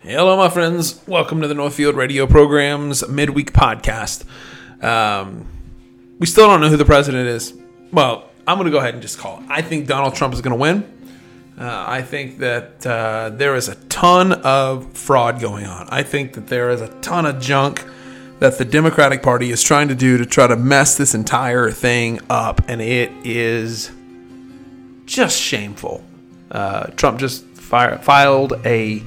Hello, my friends. Welcome to the Northfield Radio Program's midweek podcast. Um, we still don't know who the president is. Well, I'm going to go ahead and just call. I think Donald Trump is going to win. Uh, I think that uh, there is a ton of fraud going on. I think that there is a ton of junk that the Democratic Party is trying to do to try to mess this entire thing up, and it is just shameful. Uh, Trump just filed a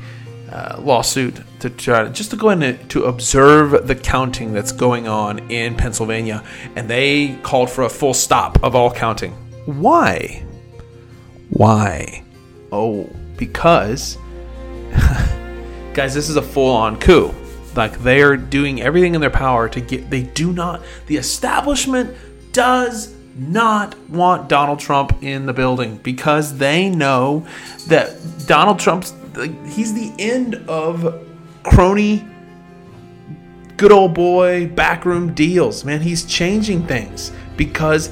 uh, lawsuit to try to just to go in and to observe the counting that's going on in Pennsylvania, and they called for a full stop of all counting. Why? Why? Oh, because guys, this is a full-on coup. Like they are doing everything in their power to get. They do not. The establishment does not want Donald Trump in the building because they know that Donald Trump's like, he's the end of crony good old boy backroom deals man he's changing things because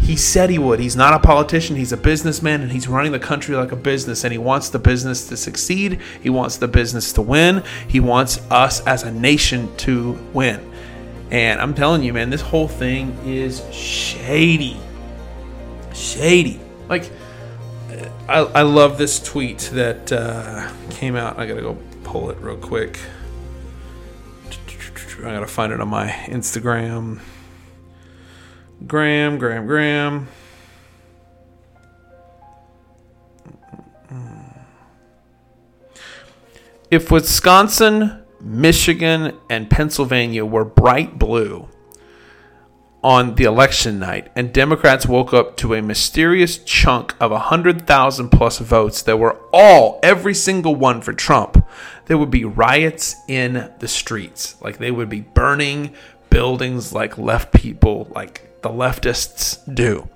he said he would he's not a politician he's a businessman and he's running the country like a business and he wants the business to succeed he wants the business to win he wants us as a nation to win and I'm telling you, man, this whole thing is shady. Shady. Like, I, I love this tweet that uh, came out. I gotta go pull it real quick. I gotta find it on my Instagram. Graham, Graham, Graham. If Wisconsin Michigan and Pennsylvania were bright blue on the election night, and Democrats woke up to a mysterious chunk of 100,000 plus votes that were all, every single one for Trump, there would be riots in the streets. Like they would be burning buildings like left people, like the leftists do.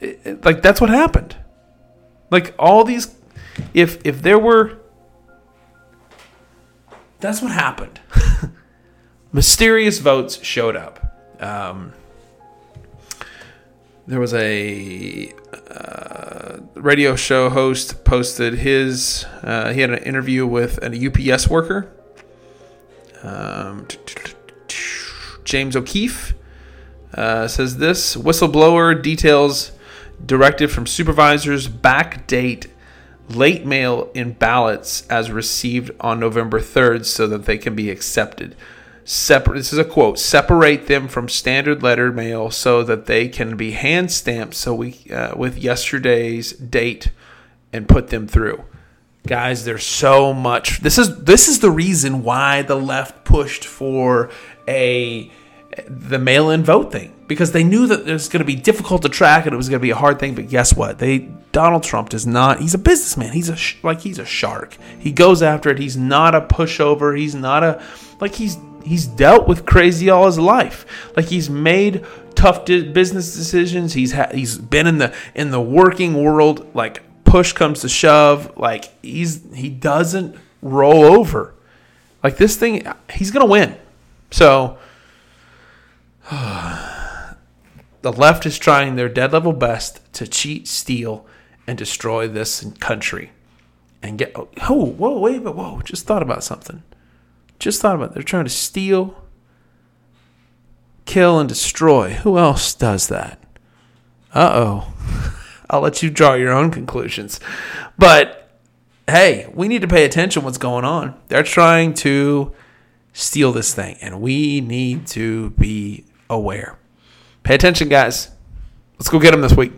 It, it, like that's what happened. Like all these, if if there were that's what happened. Mysterious votes showed up. Um, there was a uh, radio show host posted his. Uh, he had an interview with a UPS worker, um, James O'Keefe. Uh, says this whistleblower details directive from supervisors backdate late mail in ballots as received on November 3rd so that they can be accepted. Separate, this is a quote separate them from standard letter mail so that they can be hand stamped so we uh, with yesterday's date and put them through guys there's so much this is this is the reason why the left pushed for a the mail-in vote thing because they knew that it was going to be difficult to track and it was going to be a hard thing. But guess what? They Donald Trump does not. He's a businessman. He's a like he's a shark. He goes after it. He's not a pushover. He's not a like he's he's dealt with crazy all his life. Like he's made tough business decisions. He's ha- he's been in the in the working world. Like push comes to shove. Like he's he doesn't roll over. Like this thing, he's gonna win. So the left is trying their dead level best to cheat, steal, and destroy this country. And get oh whoa wait but whoa just thought about something. Just thought about it. they're trying to steal, kill, and destroy. Who else does that? Uh oh. I'll let you draw your own conclusions. But hey, we need to pay attention what's going on. They're trying to steal this thing, and we need to be aware. Pay attention, guys. Let's go get them this week.